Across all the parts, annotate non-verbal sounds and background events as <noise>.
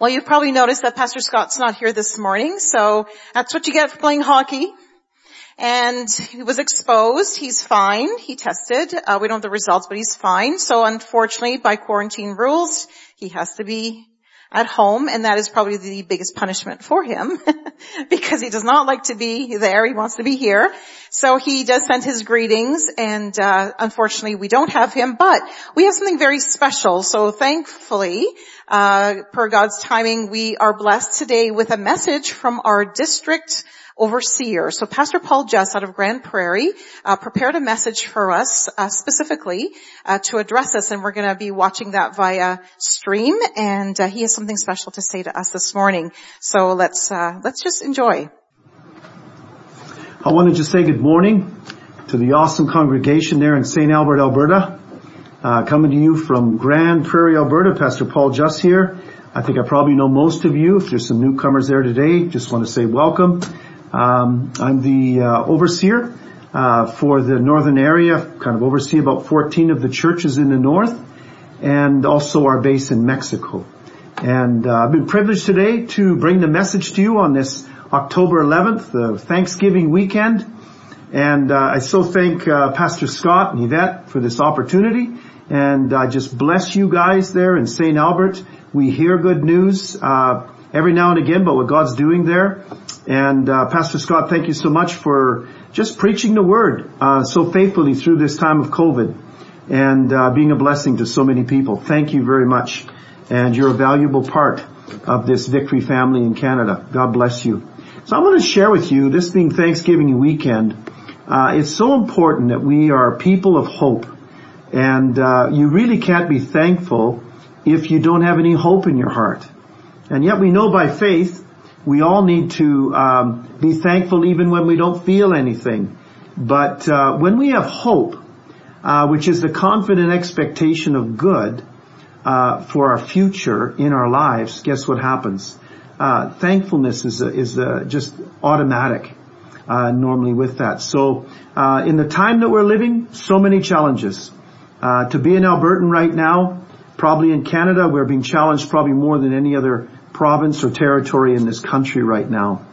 Well, you've probably noticed that Pastor Scott's not here this morning, so that's what you get for playing hockey. And he was exposed. He's fine. He tested. Uh, we don't have the results, but he's fine. So unfortunately, by quarantine rules, he has to be at home and that is probably the biggest punishment for him <laughs> because he does not like to be there. He wants to be here. So he does send his greetings and uh, unfortunately we don't have him, but we have something very special. So thankfully, uh, per God's timing, we are blessed today with a message from our district overseer. So Pastor Paul Juss out of Grande Prairie uh, prepared a message for us uh, specifically uh, to address us, and we're going to be watching that via stream. And uh, he has something special to say to us this morning. So let's uh, let's just enjoy. I want to just say good morning to the awesome congregation there in St. Albert, Alberta. Uh, coming to you from Grande Prairie, Alberta, Pastor Paul Juss here. I think I probably know most of you. If there's some newcomers there today, just want to say welcome. Um, I'm the uh, overseer uh, for the northern area, kind of oversee about 14 of the churches in the north, and also our base in Mexico. And uh, I've been privileged today to bring the message to you on this October 11th, the Thanksgiving weekend. And uh, I so thank uh, Pastor Scott and Yvette for this opportunity. And I just bless you guys there in St. Albert. We hear good news uh, every now and again about what God's doing there. And uh, Pastor Scott, thank you so much for just preaching the word uh, so faithfully through this time of COVID and uh, being a blessing to so many people. Thank you very much. And you're a valuable part of this Victory family in Canada. God bless you. So I want to share with you, this being Thanksgiving weekend, uh, it's so important that we are people of hope. And uh, you really can't be thankful if you don't have any hope in your heart. And yet we know by faith we all need to um, be thankful even when we don't feel anything. But uh, when we have hope, uh, which is the confident expectation of good uh, for our future in our lives, guess what happens? Uh, thankfulness is a, is a just automatic uh, normally with that. So uh, in the time that we're living, so many challenges. to be an Albertan right now, probably in Canada, we're being challenged probably more than any other province or territory in this country right now.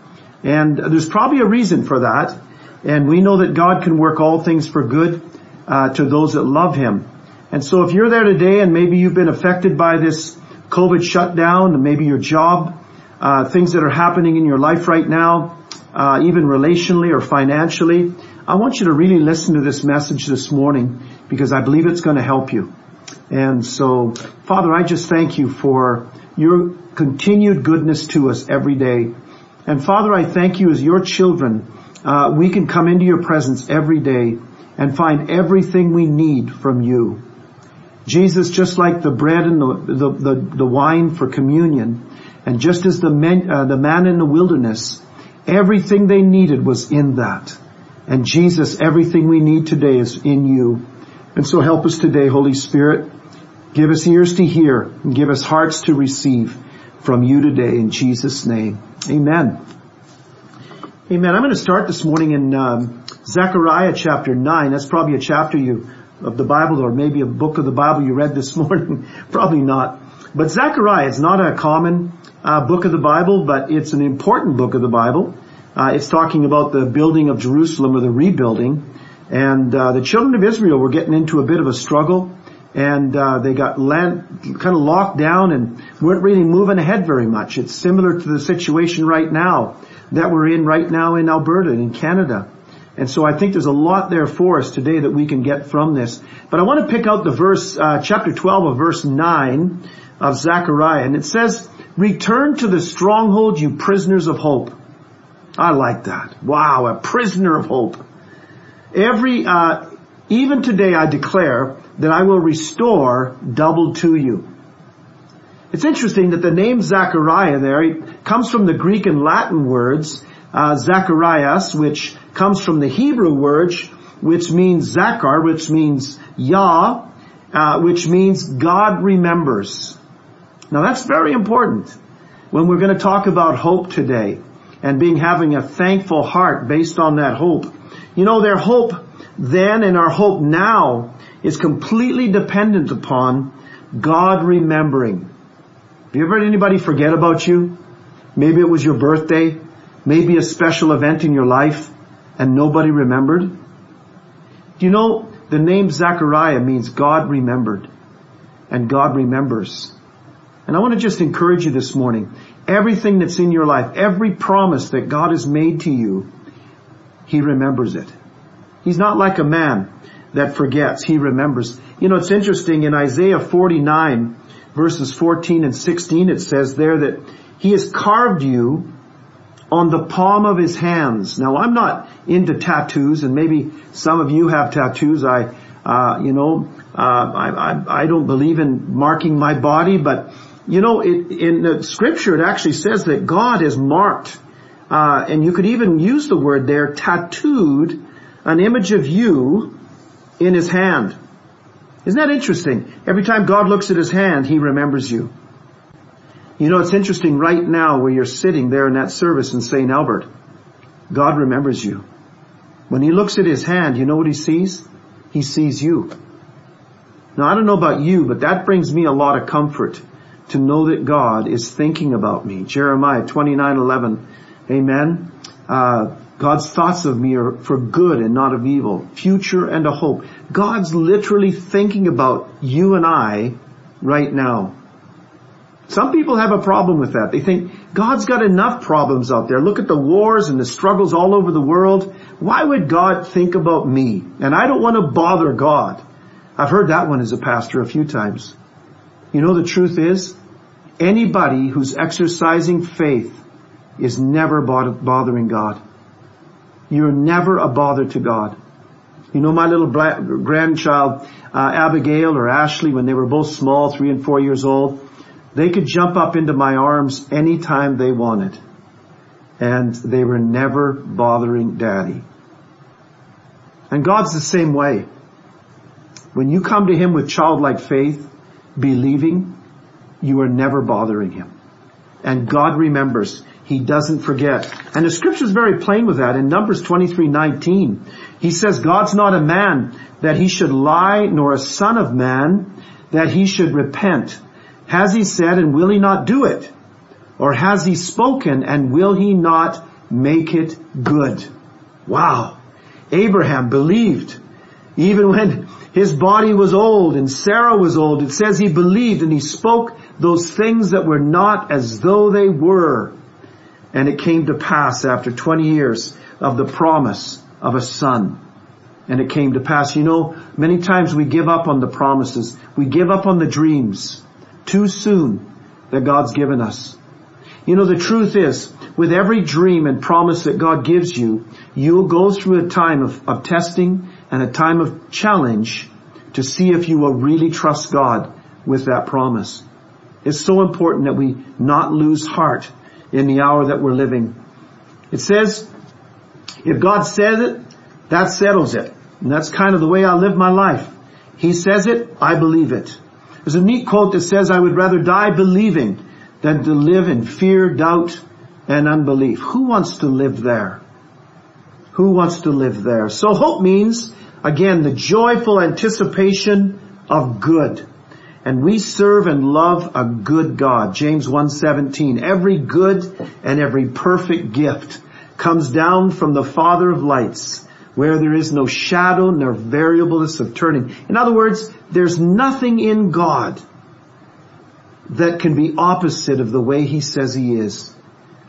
And there's probably a reason for that. And we know that God can work all things for good uh, to those that love Him. And so if you're there today and maybe you've been affected by this COVID shutdown, maybe your job, uh, things that are happening in your life right now, uh, even relationally or financially, I want you to really listen to this message this morning because I believe it's going to help you. And so, Father, I just thank you for your continued goodness to us every day. And Father, I thank you as your children, uh, we can come into your presence every day and find everything we need from you. Jesus, just like the bread and the, the, the, the wine for communion, and just as the, men, uh, the man in the wilderness, everything they needed was in that. And Jesus, everything we need today is in you. And so help us today, Holy Spirit. Give us ears to hear and give us hearts to receive from you today in Jesus' name. Amen. Amen. I'm going to start this morning in um, Zechariah chapter 9. That's probably a chapter you of the Bible or maybe a book of the Bible you read this <laughs> morning. probably not. But Zechariah is not a common uh, book of the Bible, but it's an important book of the Bible. Uh, it's talking about the building of Jerusalem or the rebuilding. And uh, the children of Israel were getting into a bit of a struggle and uh, they got land, kind of locked down and weren't really moving ahead very much. It's similar to the situation right now that we're in right now in Alberta and in Canada. And so I think there's a lot there for us today that we can get from this. But I want to pick out the verse, uh, chapter 12 of verse 9 of Zechariah. And it says, return to the stronghold, you prisoners of hope. I like that. Wow, a prisoner of hope. Every, uh, even today I declare that I will restore double to you. It's interesting that the name Zachariah there comes from the Greek and Latin words uh, Zacharias, which comes from the Hebrew word, which means Zachar, which means Yah, uh, which means God remembers. Now that's very important when we're going to talk about hope today and being having a thankful heart based on that hope. You know, their hope then and our hope now is completely dependent upon God remembering. Have you ever had anybody forget about you? Maybe it was your birthday, maybe a special event in your life, and nobody remembered? Do you know the name Zechariah means God remembered, and God remembers. And I want to just encourage you this morning. Everything that's in your life, every promise that God has made to you, He remembers it. He's not like a man that forgets. He remembers. You know, it's interesting in Isaiah 49 verses 14 and 16, it says there that he has carved you on the palm of his hands. Now I'm not into tattoos and maybe some of you have tattoos. I, uh, you know, uh, I, I, I, don't believe in marking my body, but you know, it, in the scripture it actually says that God has marked, uh, and you could even use the word there, tattooed an image of you in his hand. Isn't that interesting? Every time God looks at his hand, he remembers you. You know, it's interesting right now where you're sitting there in that service in St. Albert. God remembers you. When he looks at his hand, you know what he sees? He sees you. Now I don't know about you, but that brings me a lot of comfort to know that God is thinking about me. Jeremiah 29:11. Amen. Uh, God's thoughts of me are for good and not of evil, future and a hope. God's literally thinking about you and I right now. Some people have a problem with that. They think God's got enough problems out there. Look at the wars and the struggles all over the world. Why would God think about me? And I don't want to bother God. I've heard that one as a pastor a few times. You know the truth is, anybody who's exercising faith is never bothering God. You're never a bother to God. You know my little grandchild, uh, Abigail or Ashley, when they were both small, three and four years old, they could jump up into my arms anytime they wanted. And they were never bothering daddy. And God's the same way. When you come to Him with childlike faith, believing, you are never bothering Him. And God remembers. He doesn't forget. And the scripture is very plain with that. In Numbers 23:19, he says, God's not a man that he should lie, nor a son of man that he should repent. Has he said and will he not do it? Or has he spoken and will he not make it good? Wow. Abraham believed even when his body was old and Sarah was old. It says he believed and he spoke those things that were not as though they were. And it came to pass after 20 years of the promise of a son. And it came to pass. You know, many times we give up on the promises. We give up on the dreams too soon that God's given us. You know, the truth is, with every dream and promise that God gives you, you'll go through a time of, of testing and a time of challenge to see if you will really trust God with that promise. It's so important that we not lose heart in the hour that we're living. It says, if God says it, that settles it. And that's kind of the way I live my life. He says it, I believe it. There's a neat quote that says, I would rather die believing than to live in fear, doubt, and unbelief. Who wants to live there? Who wants to live there? So hope means, again, the joyful anticipation of good. And we serve and love a good God. James 1:17. Every good and every perfect gift comes down from the Father of lights, where there is no shadow nor variableness of turning. In other words, there's nothing in God that can be opposite of the way He says He is.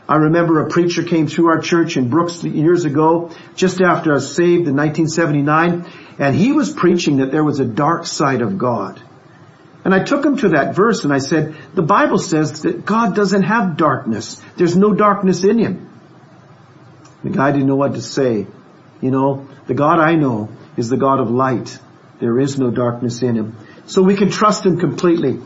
I remember a preacher came through our church in Brooks years ago, just after I was saved in 1979, and he was preaching that there was a dark side of God. And I took him to that verse and I said, the Bible says that God doesn't have darkness. There's no darkness in Him. The guy didn't know what to say. You know, the God I know is the God of light. There is no darkness in Him. So we can trust Him completely.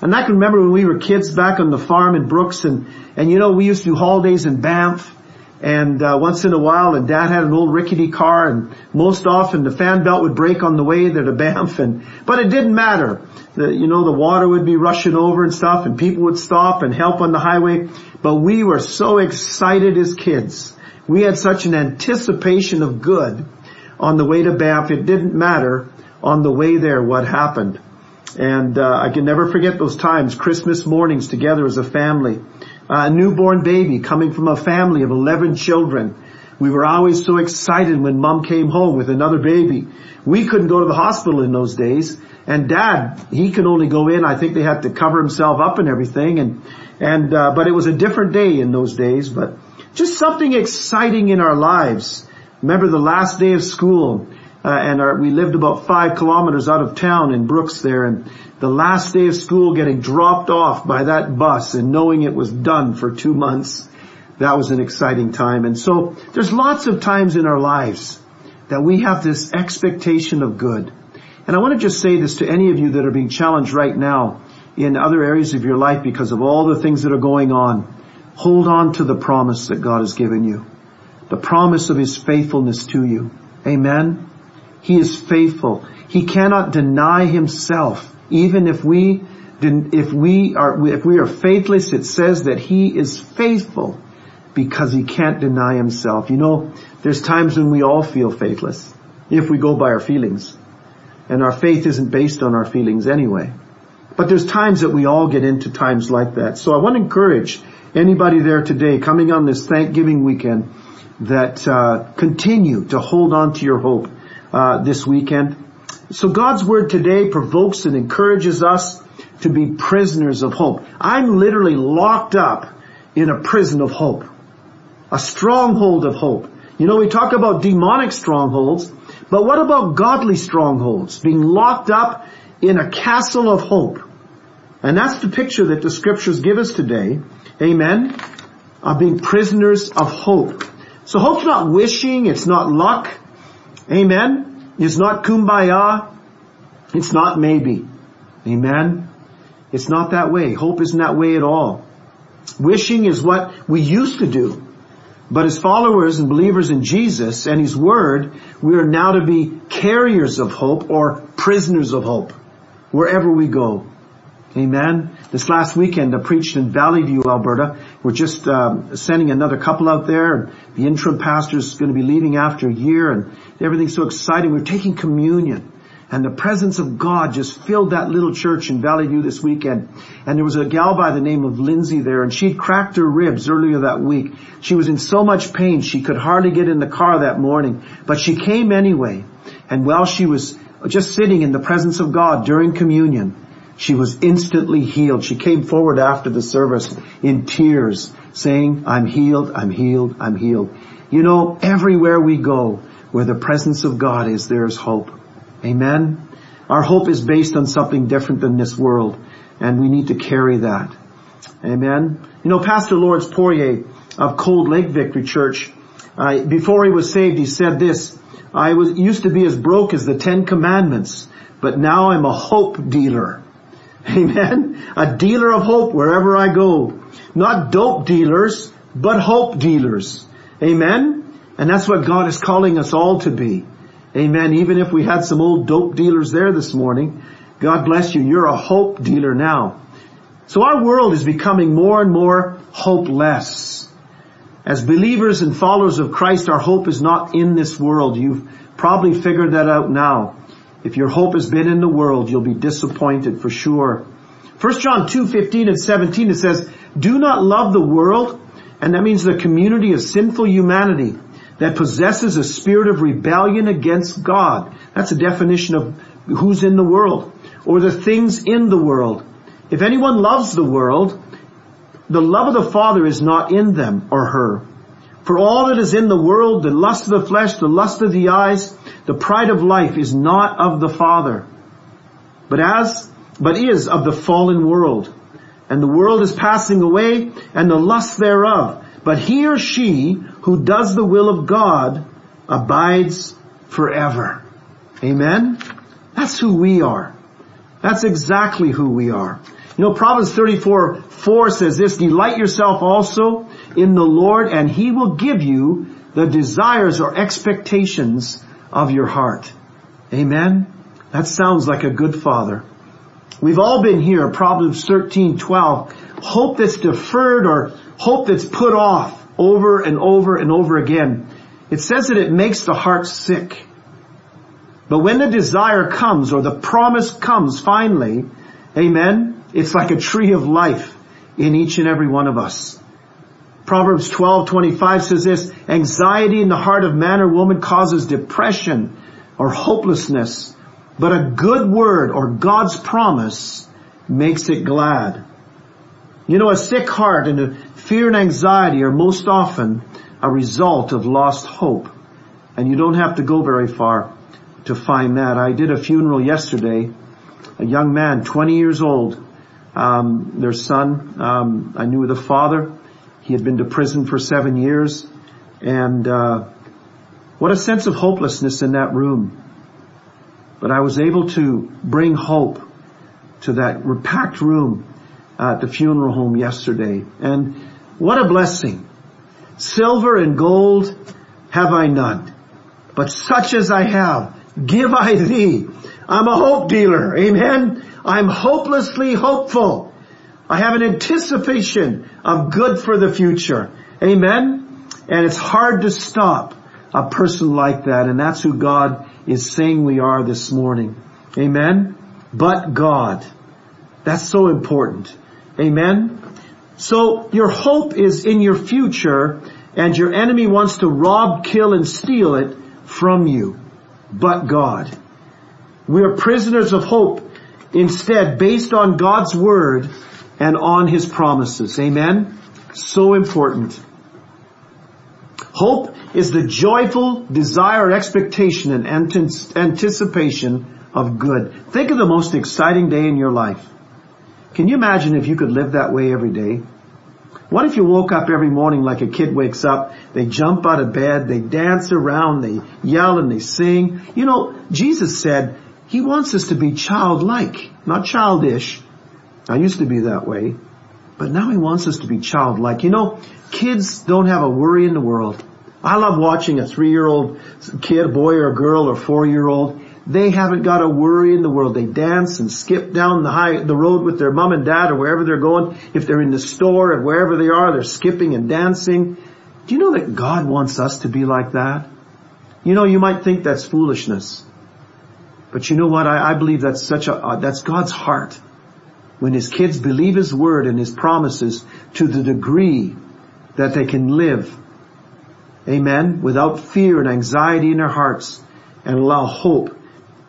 And I can remember when we were kids back on the farm in Brooks and, and you know, we used to do holidays in Banff and uh, once in a while, and Dad had an old rickety car, and most often the fan belt would break on the way there to Banff, and but it didn't matter. The, you know, the water would be rushing over and stuff, and people would stop and help on the highway. But we were so excited as kids. We had such an anticipation of good on the way to Banff. It didn't matter on the way there what happened. And uh, I can never forget those times, Christmas mornings together as a family. A newborn baby coming from a family of 11 children. We were always so excited when mom came home with another baby. We couldn't go to the hospital in those days. And dad, he could only go in. I think they had to cover himself up and everything. And, and, uh, but it was a different day in those days, but just something exciting in our lives. Remember the last day of school, uh, and our, we lived about five kilometers out of town in Brooks there, and the last day of school getting dropped off by that bus and knowing it was done for two months, that was an exciting time. And so there's lots of times in our lives that we have this expectation of good. And I want to just say this to any of you that are being challenged right now in other areas of your life because of all the things that are going on. Hold on to the promise that God has given you. The promise of His faithfulness to you. Amen. He is faithful. He cannot deny Himself. Even if we, if we are, if we are faithless, it says that He is faithful because He can't deny Himself. You know, there's times when we all feel faithless if we go by our feelings. And our faith isn't based on our feelings anyway. But there's times that we all get into times like that. So I want to encourage anybody there today coming on this Thanksgiving weekend that uh, continue to hold on to your hope uh, this weekend. So God's word today provokes and encourages us to be prisoners of hope. I'm literally locked up in a prison of hope, a stronghold of hope. You know, we talk about demonic strongholds, but what about godly strongholds? Being locked up in a castle of hope. And that's the picture that the scriptures give us today. Amen. Of being prisoners of hope. So hope's not wishing, it's not luck. Amen. It's not kumbaya. It's not maybe. Amen. It's not that way. Hope isn't that way at all. Wishing is what we used to do. But as followers and believers in Jesus and His Word, we are now to be carriers of hope or prisoners of hope wherever we go. Amen. This last weekend I preached in Valley View, Alberta. We're just um, sending another couple out there. The interim pastor is going to be leaving after a year and everything's so exciting. We're taking communion. And the presence of God just filled that little church in Valley View this weekend. And there was a gal by the name of Lindsay there and she'd cracked her ribs earlier that week. She was in so much pain she could hardly get in the car that morning. But she came anyway. And while she was just sitting in the presence of God during communion, she was instantly healed. She came forward after the service in tears saying, I'm healed, I'm healed, I'm healed. You know, everywhere we go where the presence of God is, there is hope. Amen. Our hope is based on something different than this world, and we need to carry that. Amen. You know, Pastor Lawrence Poirier of Cold Lake Victory Church, uh, before he was saved, he said this, I was, used to be as broke as the Ten Commandments, but now I'm a hope dealer. <laughs> Amen. A dealer of hope wherever I go. Not dope dealers, but hope dealers. Amen. And that's what God is calling us all to be. Amen. Even if we had some old dope dealers there this morning, God bless you. You're a hope dealer now. So our world is becoming more and more hopeless. As believers and followers of Christ, our hope is not in this world. You've probably figured that out now. If your hope has been in the world, you'll be disappointed for sure. 1 John 2, 15 and 17, it says, do not love the world, and that means the community of sinful humanity that possesses a spirit of rebellion against God. That's a definition of who's in the world or the things in the world. If anyone loves the world, the love of the Father is not in them or her. For all that is in the world, the lust of the flesh, the lust of the eyes, the pride of life is not of the Father, but as, but is of the fallen world. And the world is passing away and the lust thereof. But he or she who does the will of God abides forever. Amen? That's who we are. That's exactly who we are. You know, Proverbs 34, 4 says this, delight yourself also in the Lord and He will give you the desires or expectations of your heart. Amen? That sounds like a good father. We've all been here, Proverbs 13, 12. Hope that's deferred or hope that's put off over and over and over again. It says that it makes the heart sick. But when the desire comes or the promise comes finally, amen, it's like a tree of life in each and every one of us. Proverbs 12:25 says this, anxiety in the heart of man or woman causes depression or hopelessness, but a good word or God's promise makes it glad. You know, a sick heart and a fear and anxiety are most often a result of lost hope. And you don't have to go very far to find that. I did a funeral yesterday. A young man, 20 years old, um, their son, um, I knew the father. He had been to prison for seven years. And uh, what a sense of hopelessness in that room. But I was able to bring hope to that packed room at the funeral home yesterday. And what a blessing. Silver and gold have I none, but such as I have, give I thee. I'm a hope dealer. Amen. I'm hopelessly hopeful. I have an anticipation of good for the future. Amen. And it's hard to stop a person like that. And that's who God is saying we are this morning. Amen. But God. That's so important. Amen. So your hope is in your future and your enemy wants to rob, kill, and steal it from you. But God. We are prisoners of hope instead based on God's word and on his promises. Amen. So important. Hope is the joyful desire, expectation, and anticipation of good. Think of the most exciting day in your life. Can you imagine if you could live that way every day? What if you woke up every morning like a kid wakes up, they jump out of bed, they dance around, they yell and they sing. You know, Jesus said he wants us to be childlike, not childish. I used to be that way, but now he wants us to be childlike. You know, kids don't have a worry in the world. I love watching a three-year-old kid, boy or girl or four-year-old. They haven't got a worry in the world. They dance and skip down the high, the road with their mom and dad or wherever they're going. If they're in the store or wherever they are, they're skipping and dancing. Do you know that God wants us to be like that? You know, you might think that's foolishness. But you know what? I, I believe that's such a, uh, that's God's heart. When His kids believe His word and His promises to the degree that they can live, amen, without fear and anxiety in their hearts and allow hope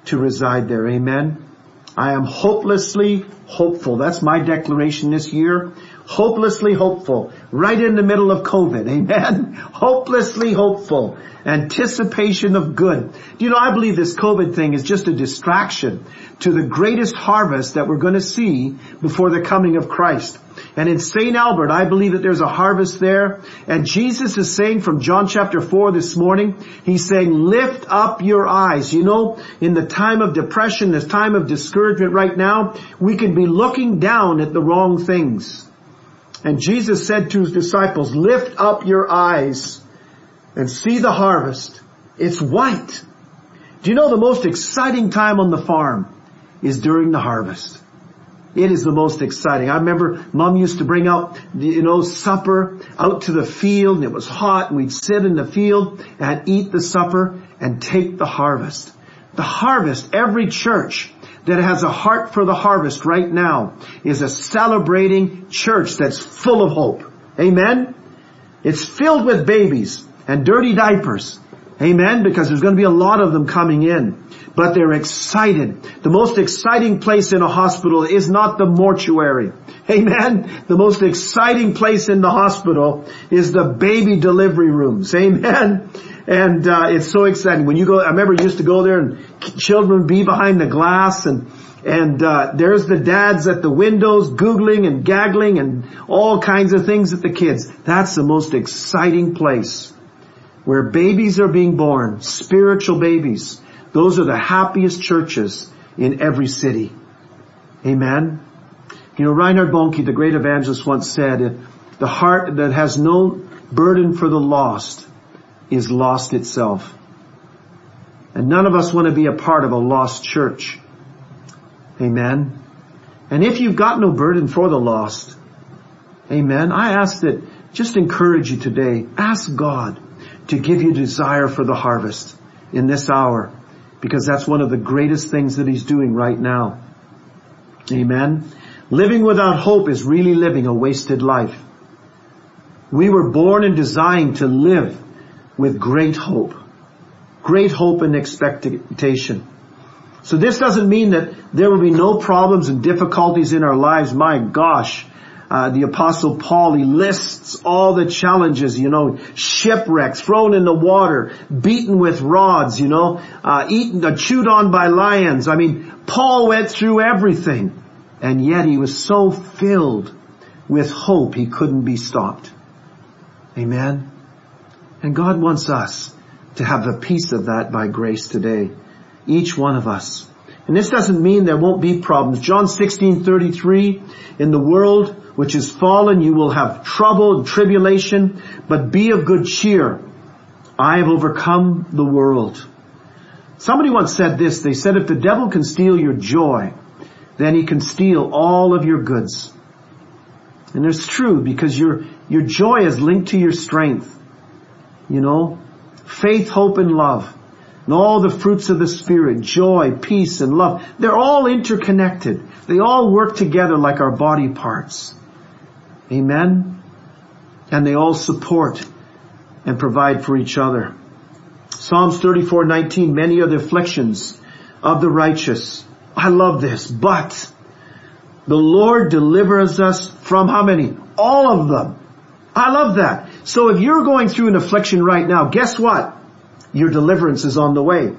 to reside there. Amen. I am hopelessly hopeful. That's my declaration this year. Hopelessly hopeful. Right in the middle of COVID. Amen. <laughs> Hopelessly hopeful. Anticipation of good. Do you know, I believe this COVID thing is just a distraction to the greatest harvest that we're going to see before the coming of Christ. And in St. Albert, I believe that there's a harvest there. And Jesus is saying from John chapter 4 this morning, He's saying, lift up your eyes. You know, in the time of depression, this time of discouragement right now, we can be looking down at the wrong things. And Jesus said to His disciples, lift up your eyes and see the harvest. It's white. Do you know the most exciting time on the farm is during the harvest? It is the most exciting. I remember mom used to bring out, you know, supper out to the field and it was hot and we'd sit in the field and eat the supper and take the harvest. The harvest, every church that has a heart for the harvest right now is a celebrating church that's full of hope. Amen? It's filled with babies and dirty diapers. Amen? Because there's going to be a lot of them coming in but they're excited. The most exciting place in a hospital is not the mortuary. Amen. The most exciting place in the hospital is the baby delivery rooms. Amen. And uh, it's so exciting when you go. I remember you used to go there, and children would be behind the glass, and and uh, there's the dads at the windows googling and gaggling and all kinds of things at the kids. That's the most exciting place where babies are being born, spiritual babies. Those are the happiest churches in every city. Amen. You know, Reinhard Bonnke, the great evangelist once said, the heart that has no burden for the lost is lost itself. And none of us want to be a part of a lost church. Amen. And if you've got no burden for the lost, amen, I ask that, just encourage you today, ask God to give you desire for the harvest in this hour because that's one of the greatest things that he's doing right now. Amen. Living without hope is really living a wasted life. We were born and designed to live with great hope. Great hope and expectation. So this doesn't mean that there will be no problems and difficulties in our lives. My gosh, uh, the apostle Paul, he lists all the challenges, you know, shipwrecks, thrown in the water, beaten with rods, you know, uh, eaten, uh, chewed on by lions. I mean, Paul went through everything. And yet he was so filled with hope he couldn't be stopped. Amen. And God wants us to have a piece of that by grace today. Each one of us. And this doesn't mean there won't be problems. John 16, 33, in the world which is fallen, you will have trouble and tribulation, but be of good cheer. I have overcome the world. Somebody once said this, they said if the devil can steal your joy, then he can steal all of your goods. And it's true because your, your joy is linked to your strength. You know, faith, hope, and love. And all the fruits of the Spirit, joy, peace, and love, they're all interconnected. They all work together like our body parts. Amen? And they all support and provide for each other. Psalms 34:19 many are the afflictions of the righteous I love this, but the Lord delivers us from how many? All of them. I love that. So if you're going through an affliction right now, guess what? Your deliverance is on the way.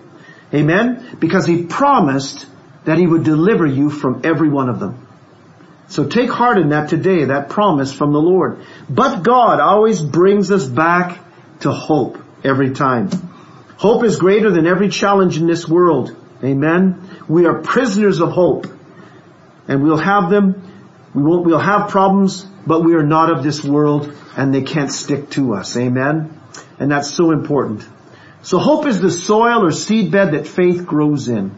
Amen? Because He promised that He would deliver you from every one of them. So take heart in that today, that promise from the Lord. But God always brings us back to hope every time. Hope is greater than every challenge in this world. Amen. We are prisoners of hope. And we'll have them. We won't, we'll have problems, but we are not of this world and they can't stick to us. Amen. And that's so important. So hope is the soil or seedbed that faith grows in.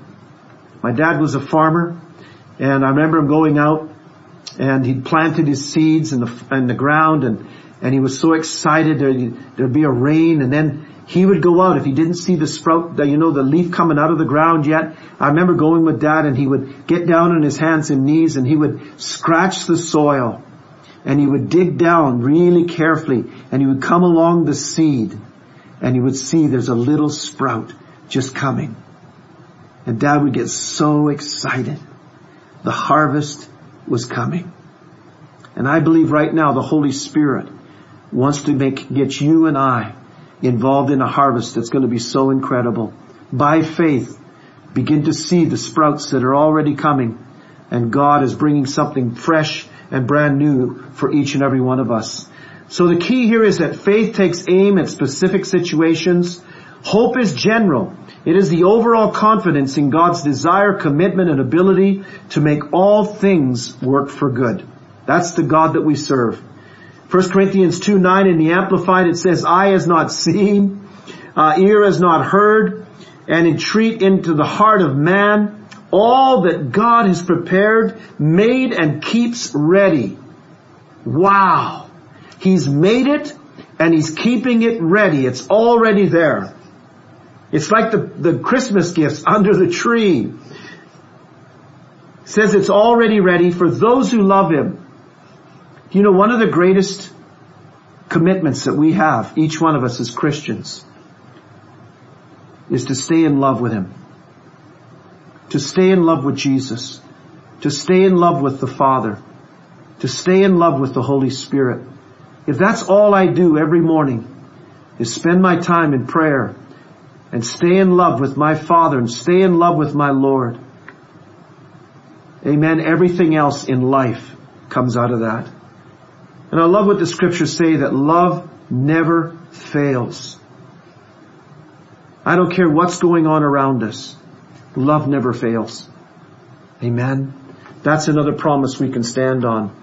My dad was a farmer and I remember him going out and he'd planted his seeds in the, in the ground and, and he was so excited there'd, there'd be a rain and then he would go out if he didn't see the sprout, you know, the leaf coming out of the ground yet. I remember going with dad and he would get down on his hands and knees and he would scratch the soil and he would dig down really carefully and he would come along the seed and he would see there's a little sprout just coming. And dad would get so excited. The harvest was coming. And I believe right now the Holy Spirit wants to make, get you and I involved in a harvest that's going to be so incredible. By faith, begin to see the sprouts that are already coming and God is bringing something fresh and brand new for each and every one of us. So the key here is that faith takes aim at specific situations. Hope is general. It is the overall confidence in God's desire, commitment, and ability to make all things work for good. That's the God that we serve. 1 Corinthians 2, 9 in the Amplified it says, eye has not seen, uh, ear has not heard, and entreat into the heart of man all that God has prepared, made, and keeps ready. Wow. He's made it and he's keeping it ready. It's already there. It's like the, the Christmas gifts under the tree. It says it's already ready for those who love him. You know, one of the greatest commitments that we have, each one of us as Christians, is to stay in love with Him. To stay in love with Jesus. To stay in love with the Father. To stay in love with the Holy Spirit. If that's all I do every morning, is spend my time in prayer and stay in love with my Father and stay in love with my Lord. Amen. Everything else in life comes out of that. And I love what the scriptures say that love never fails. I don't care what's going on around us. Love never fails. Amen. That's another promise we can stand on.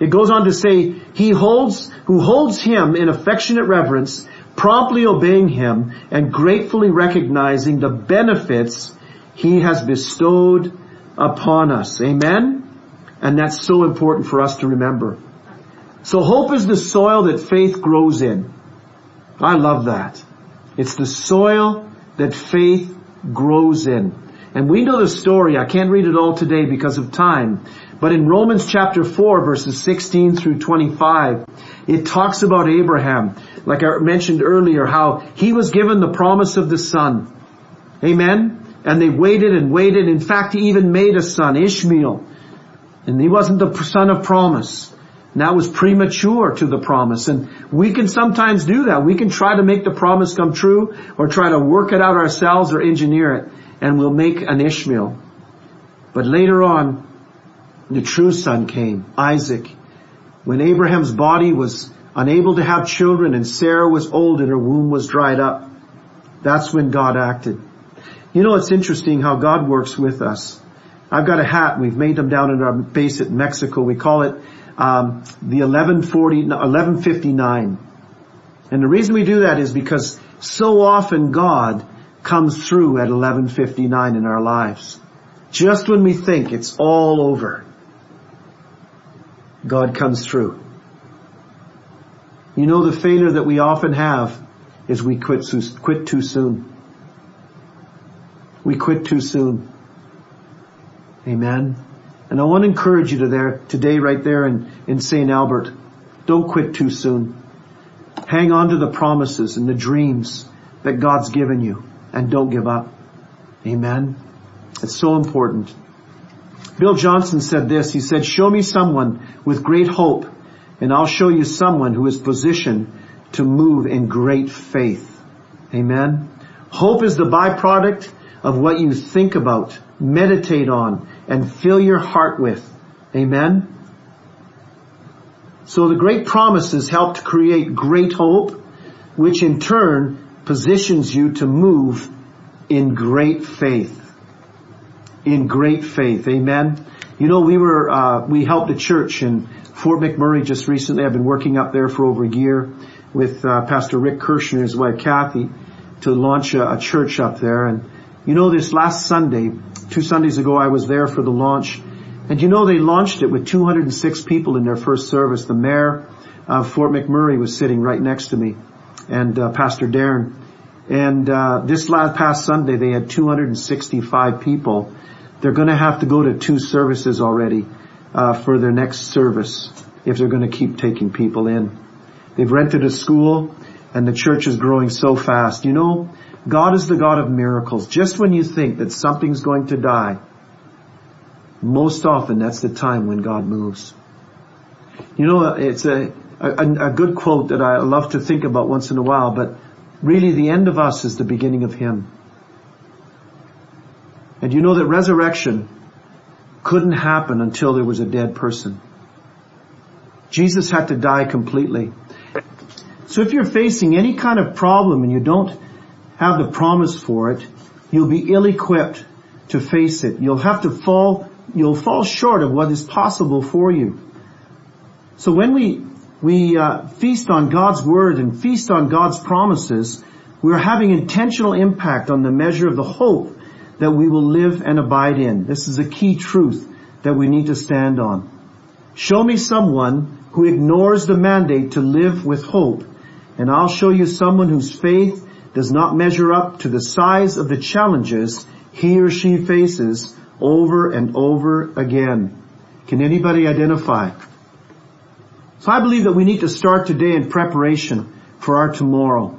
It goes on to say, he holds, who holds him in affectionate reverence, promptly obeying him and gratefully recognizing the benefits he has bestowed upon us. Amen? And that's so important for us to remember. So hope is the soil that faith grows in. I love that. It's the soil that faith grows in. And we know the story. I can't read it all today because of time. But in Romans chapter 4 verses 16 through 25, it talks about Abraham. Like I mentioned earlier, how he was given the promise of the son. Amen? And they waited and waited. In fact, he even made a son, Ishmael. And he wasn't the son of promise. And that was premature to the promise. And we can sometimes do that. We can try to make the promise come true or try to work it out ourselves or engineer it. And we'll make an Ishmael. But later on, the true son came, Isaac. When Abraham's body was unable to have children and Sarah was old and her womb was dried up, that's when God acted. You know, it's interesting how God works with us. I've got a hat. We've made them down in our base at Mexico. We call it um, the 1140, 1159. And the reason we do that is because so often God comes through at 1159 in our lives. Just when we think it's all over, God comes through. You know the failure that we often have is we quit, quit too soon. We quit too soon. Amen. And I want to encourage you to there, today right there in, in St. Albert. Don't quit too soon. Hang on to the promises and the dreams that God's given you and don't give up. Amen. It's so important. Bill Johnson said this. He said, show me someone with great hope and I'll show you someone who is positioned to move in great faith. Amen. Hope is the byproduct of what you think about, meditate on, and fill your heart with. Amen. So the great promises help to create great hope, which in turn positions you to move in great faith. In great faith. Amen. You know, we were, uh, we helped a church in Fort McMurray just recently. I've been working up there for over a year with uh, Pastor Rick Kirshner and his wife Kathy to launch a, a church up there. And you know, this last Sunday, two Sundays ago, I was there for the launch. And you know, they launched it with 206 people in their first service. The mayor of Fort McMurray was sitting right next to me and uh, Pastor Darren. And uh, this last past Sunday, they had 265 people. They're going to have to go to two services already uh, for their next service if they're going to keep taking people in. They've rented a school and the church is growing so fast. You know, God is the God of miracles. Just when you think that something's going to die, most often that's the time when God moves. You know, it's a, a, a good quote that I love to think about once in a while, but really the end of us is the beginning of Him. And you know that resurrection couldn't happen until there was a dead person. Jesus had to die completely. So if you're facing any kind of problem and you don't have the promise for it, you'll be ill-equipped to face it. You'll have to fall, you'll fall short of what is possible for you. So when we, we uh, feast on God's word and feast on God's promises, we're having intentional impact on the measure of the hope that we will live and abide in. This is a key truth that we need to stand on. Show me someone who ignores the mandate to live with hope, and I'll show you someone whose faith does not measure up to the size of the challenges he or she faces over and over again. Can anybody identify? So I believe that we need to start today in preparation for our tomorrow.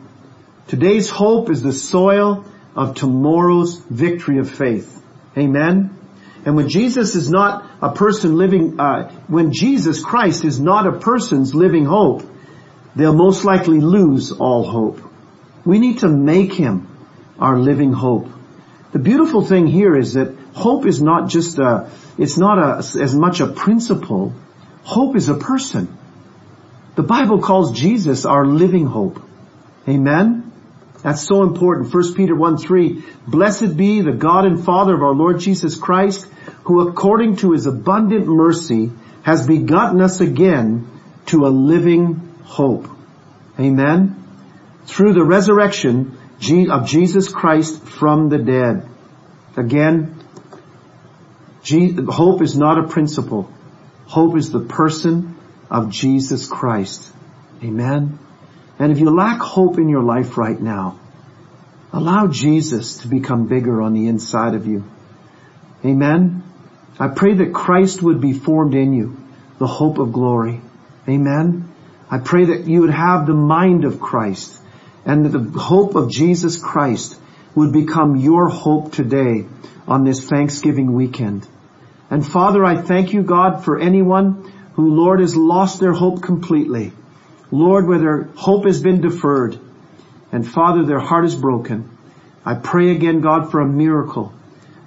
Today's hope is the soil of tomorrow's victory of faith. Amen. And when Jesus is not a person living, uh, when Jesus Christ is not a person's living hope, they'll most likely lose all hope. We need to make him our living hope. The beautiful thing here is that hope is not just a, it's not a, as much a principle. Hope is a person. The Bible calls Jesus our living hope. Amen? That's so important. 1 Peter 1 3, Blessed be the God and Father of our Lord Jesus Christ, who according to his abundant mercy has begotten us again to a living hope. Amen. Through the resurrection of Jesus Christ from the dead. Again, hope is not a principle. Hope is the person of Jesus Christ. Amen. And if you lack hope in your life right now, Allow Jesus to become bigger on the inside of you. Amen. I pray that Christ would be formed in you, the hope of glory. Amen. I pray that you would have the mind of Christ and that the hope of Jesus Christ would become your hope today on this Thanksgiving weekend. And Father, I thank you, God, for anyone who, Lord, has lost their hope completely. Lord, where their hope has been deferred. And Father, their heart is broken. I pray again, God, for a miracle.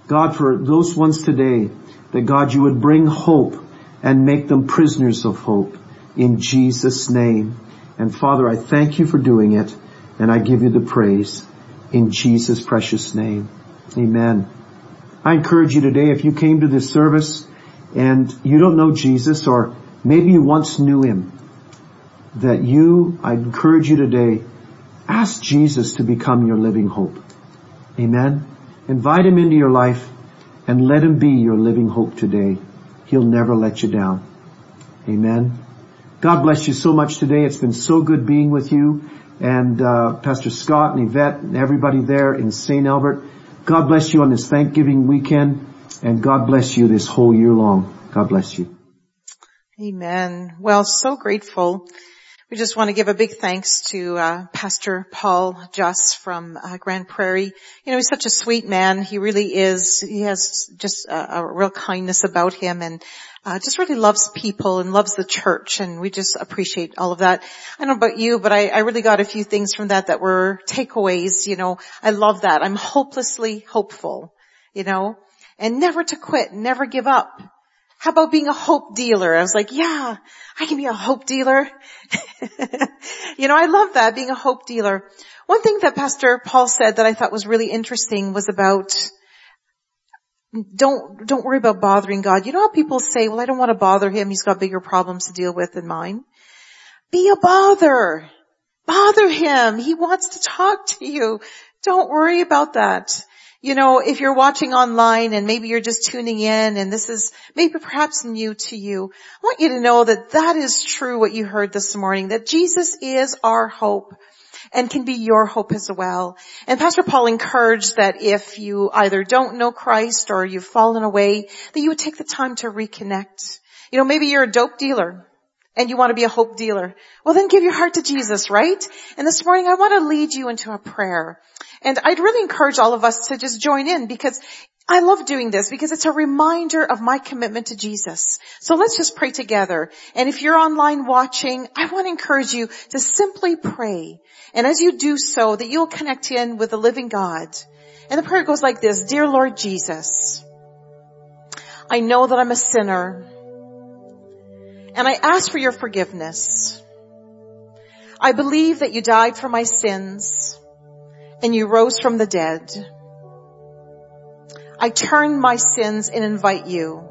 God, for those ones today, that God, you would bring hope and make them prisoners of hope in Jesus' name. And Father, I thank you for doing it and I give you the praise in Jesus' precious name. Amen. I encourage you today, if you came to this service and you don't know Jesus or maybe you once knew him, that you, I encourage you today, ask Jesus to become your living hope. Amen. Invite him into your life and let him be your living hope today. He'll never let you down. Amen. God bless you so much today. It's been so good being with you and uh, Pastor Scott and Yvette and everybody there in St. Albert. God bless you on this Thanksgiving weekend and God bless you this whole year long. God bless you. Amen. Well, so grateful. We just want to give a big thanks to uh, Pastor Paul Juss from uh, Grande Prairie. You know, he's such a sweet man. He really is. He has just a, a real kindness about him, and uh, just really loves people and loves the church and we just appreciate all of that. I don't know about you, but I, I really got a few things from that that were takeaways, you know, I love that. I'm hopelessly hopeful, you know, and never to quit, never give up. How about being a hope dealer? I was like, yeah, I can be a hope dealer. <laughs> you know, I love that, being a hope dealer. One thing that Pastor Paul said that I thought was really interesting was about don't, don't worry about bothering God. You know how people say, well, I don't want to bother him. He's got bigger problems to deal with than mine. Be a bother. Bother him. He wants to talk to you. Don't worry about that. You know, if you're watching online and maybe you're just tuning in and this is maybe perhaps new to you, I want you to know that that is true what you heard this morning, that Jesus is our hope and can be your hope as well. And Pastor Paul encouraged that if you either don't know Christ or you've fallen away, that you would take the time to reconnect. You know, maybe you're a dope dealer and you want to be a hope dealer. Well then give your heart to Jesus, right? And this morning I want to lead you into a prayer. And I'd really encourage all of us to just join in because I love doing this because it's a reminder of my commitment to Jesus. So let's just pray together. And if you're online watching, I want to encourage you to simply pray. And as you do so, that you'll connect in with the living God. And the prayer goes like this, Dear Lord Jesus, I know that I'm a sinner and I ask for your forgiveness. I believe that you died for my sins and you rose from the dead. I turn my sins and invite you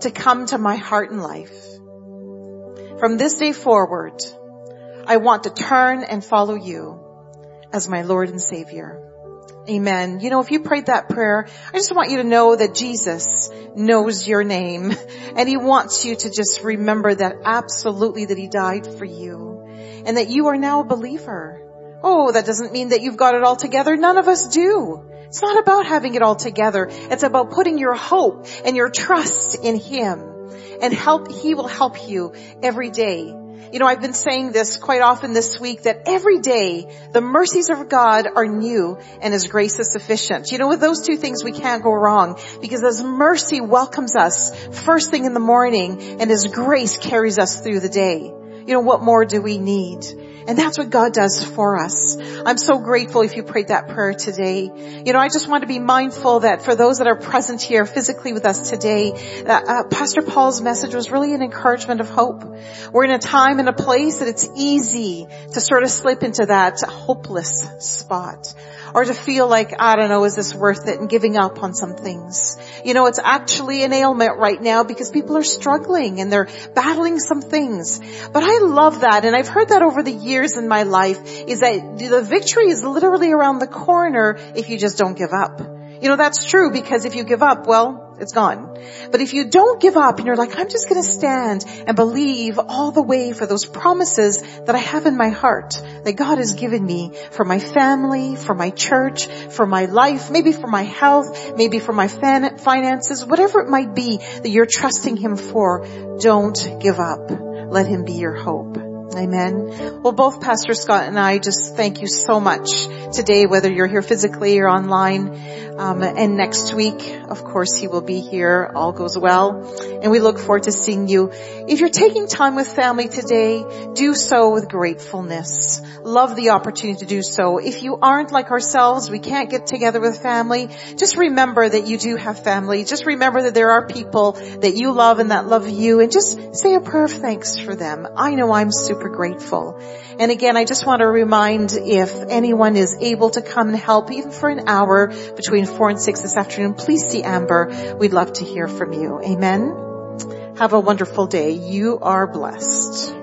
to come to my heart and life. From this day forward, I want to turn and follow you as my Lord and Savior. Amen. You know, if you prayed that prayer, I just want you to know that Jesus knows your name <laughs> and he wants you to just remember that absolutely that he died for you and that you are now a believer. Oh, that doesn't mean that you've got it all together. None of us do. It's not about having it all together. It's about putting your hope and your trust in Him and help, He will help you every day. You know, I've been saying this quite often this week that every day the mercies of God are new and His grace is sufficient. You know, with those two things we can't go wrong because His mercy welcomes us first thing in the morning and His grace carries us through the day. You know, what more do we need? And that's what God does for us. I'm so grateful if you prayed that prayer today. You know, I just want to be mindful that for those that are present here physically with us today, uh, uh, Pastor Paul's message was really an encouragement of hope. We're in a time and a place that it's easy to sort of slip into that hopeless spot or to feel like, I don't know, is this worth it and giving up on some things. You know, it's actually an ailment right now because people are struggling and they're battling some things. But love that and I've heard that over the years in my life is that the victory is literally around the corner if you just don't give up. You know, that's true because if you give up, well, It's gone. But if you don't give up and you're like, I'm just going to stand and believe all the way for those promises that I have in my heart that God has given me for my family, for my church, for my life, maybe for my health, maybe for my finances, whatever it might be that you're trusting Him for, don't give up. Let Him be your hope. Amen. Well, both Pastor Scott and I just thank you so much today, whether you're here physically or online. Um, and next week, of course, he will be here. All goes well. And we look forward to seeing you. If you're taking time with family today, do so with gratefulness. Love the opportunity to do so. If you aren't like ourselves, we can't get together with family, just remember that you do have family. Just remember that there are people that you love and that love you and just say a prayer of thanks for them. I know I'm super grateful. And again, I just want to remind if anyone is able to come and help even for an hour between four and six this afternoon, please see Amber. We'd love to hear from you. Amen. Have a wonderful day. You are blessed.